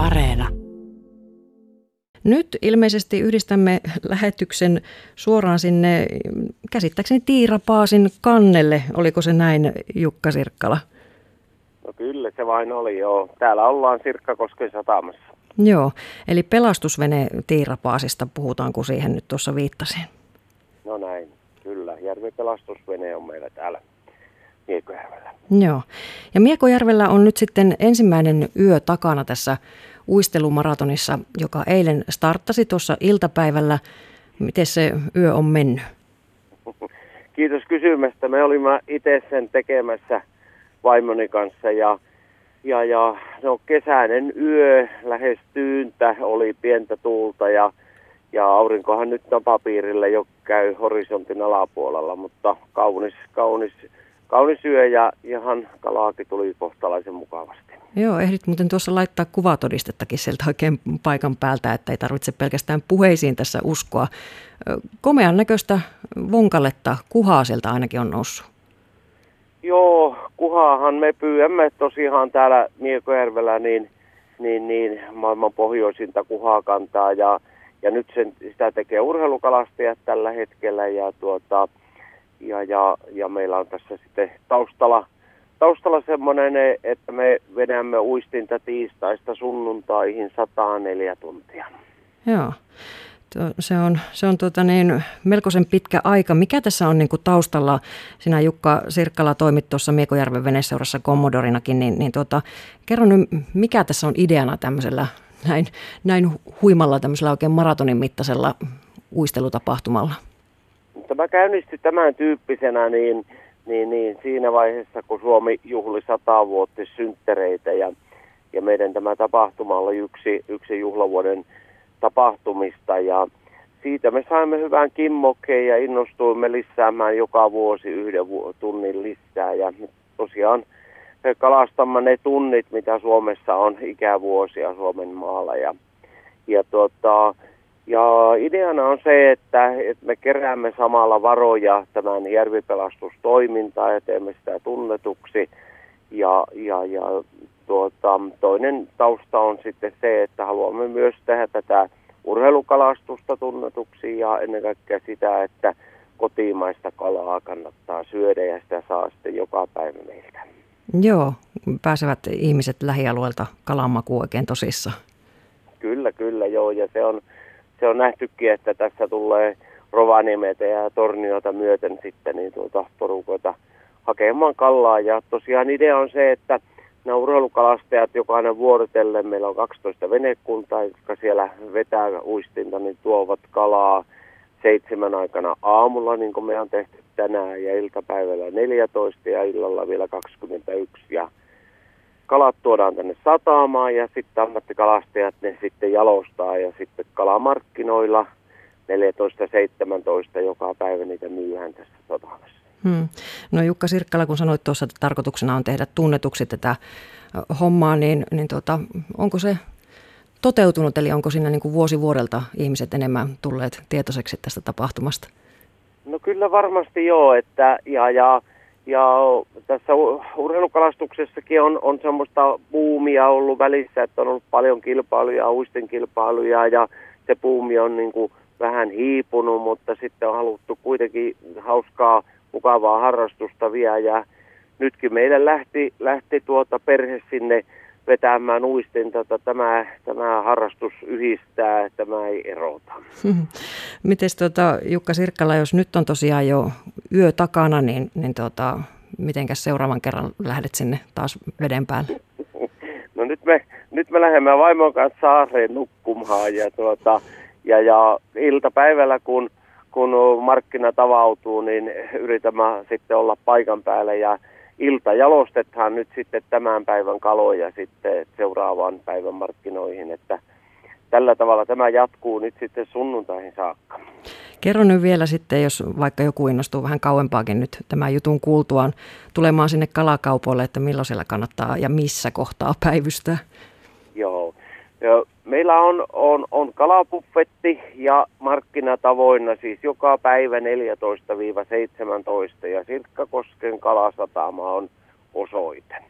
Areena. Nyt ilmeisesti yhdistämme lähetyksen suoraan sinne, käsittääkseni Tiira Paasin kannelle. Oliko se näin, Jukka Sirkkala? No kyllä se vain oli, joo. Täällä ollaan Sirkkakosken satamassa. Joo, eli pelastusvene Tiira Paasista puhutaan, kun siihen nyt tuossa viittasin. No näin, kyllä. Järvipelastusvene on meillä täällä Miekojärvellä. Joo, ja Miekojärvellä on nyt sitten ensimmäinen yö takana tässä uistelumaratonissa, joka eilen starttasi tuossa iltapäivällä. Miten se yö on mennyt? Kiitos kysymästä. Me olimme itse sen tekemässä vaimoni kanssa ja, ja, ja no, kesäinen yö lähestyyntä oli pientä tuulta ja, ja aurinkohan nyt napapiirillä jo käy horisontin alapuolella, mutta kaunis, kaunis, kaunis yö ja ihan kalaakin tuli kohtalaisen mukavasti. Joo, ehdit muuten tuossa laittaa kuvatodistettakin sieltä oikein paikan päältä, että ei tarvitse pelkästään puheisiin tässä uskoa. Komean näköistä vonkaletta kuhaa sieltä ainakin on noussut. Joo, kuhaahan me pyydämme tosiaan täällä Miekojärvellä niin, niin, niin maailman pohjoisinta kuhaakantaa ja, ja nyt sen, sitä tekee urheilukalastajat tällä hetkellä ja, tuota, ja, ja, ja meillä on tässä sitten taustalla – taustalla semmoinen, että me vedämme uistinta tiistaista sunnuntaihin 104 tuntia. Joo. Se on, se on tuota niin, melkoisen pitkä aika. Mikä tässä on niin kuin taustalla? Sinä Jukka Sirkkala toimit tuossa Miekojärven veneseurassa Commodorinakin, niin, niin tuota, kerro nyt, mikä tässä on ideana tämmöisellä näin, näin huimalla tämmöisellä oikein maratonin mittaisella uistelutapahtumalla? Tämä käynnistyi tämän tyyppisenä, niin niin, niin siinä vaiheessa, kun Suomi juhli satavuotissynttereitä ja, ja meidän tämä tapahtuma oli yksi, yksi juhlavuoden tapahtumista. Ja siitä me saimme hyvän kimmokkeen ja innostuimme lisäämään joka vuosi yhden tunnin lisää. Ja tosiaan kalastamme ne tunnit, mitä Suomessa on ikävuosia Suomen maalla. Ja, ja tuota, ja ideana on se, että, että me keräämme samalla varoja tämän järvipelastustoimintaan ja teemme sitä tunnetuksi. Ja, ja, ja tuota, toinen tausta on sitten se, että haluamme myös tehdä tätä urheilukalastusta tunnetuksi ja ennen kaikkea sitä, että kotimaista kalaa kannattaa syödä ja sitä saa sitten joka päivä meiltä. Joo, pääsevät ihmiset lähialueelta kalanmakuun oikein tosissaan. Kyllä, kyllä, joo, ja se on, se on nähtykin, että tässä tulee Rovaniemetä ja Torniota myöten sitten niin tuota porukoita hakemaan kallaa. Ja tosiaan idea on se, että nämä urheilukalastajat jokainen vuorotellen, meillä on 12 venekuntaa, jotka siellä vetää uistinta, niin tuovat kalaa seitsemän aikana aamulla, niin kuin me on tehty tänään, ja iltapäivällä 14 ja illalla vielä 21. Ja kalat tuodaan tänne satamaan ja sitten ammattikalastajat ne sitten jalostaa ja sitten kalamarkkinoilla 14-17 joka päivä niitä myyhän tässä satamassa. Hmm. No Jukka Sirkkala, kun sanoit tuossa, että tarkoituksena on tehdä tunnetuksi tätä hommaa, niin, niin tuota, onko se toteutunut, eli onko siinä niin kuin vuosi vuodelta ihmiset enemmän tulleet tietoiseksi tästä tapahtumasta? No kyllä varmasti joo, että ja, ja ja tässä urheilukalastuksessakin on, on semmoista buumia ollut välissä, että on ollut paljon kilpailuja, uisten kilpailuja ja se buumi on niin kuin vähän hiipunut, mutta sitten on haluttu kuitenkin hauskaa, mukavaa harrastusta vielä. Ja nytkin meidän lähti, lähti tuota perhe sinne vetämään uistinta, että tämä, tämä harrastus yhdistää, tämä ei erota. Miten tuota, Jukka Sirkkala, jos nyt on tosiaan jo yö takana, niin, niin tuota, mitenkäs seuraavan kerran lähdet sinne taas veden päälle? No nyt me, nyt me lähdemme vaimon kanssa saareen nukkumaan ja, tuota, ja, ja iltapäivällä kun, kun markkinat avautuu, niin yritämme sitten olla paikan päällä ja ilta jalostetaan nyt sitten tämän päivän kaloja sitten seuraavaan päivän markkinoihin, että tällä tavalla tämä jatkuu nyt sitten sunnuntaihin saakka. Kerro nyt vielä sitten, jos vaikka joku innostuu vähän kauempaakin nyt tämän jutun kuultuaan tulemaan sinne kalakaupoille, että milloin siellä kannattaa ja missä kohtaa päivystää. Joo. Meillä on, on, on kalapuffetti ja markkinatavoinna siis joka päivä 14-17 ja Sirkkakosken kalasatama on osoite.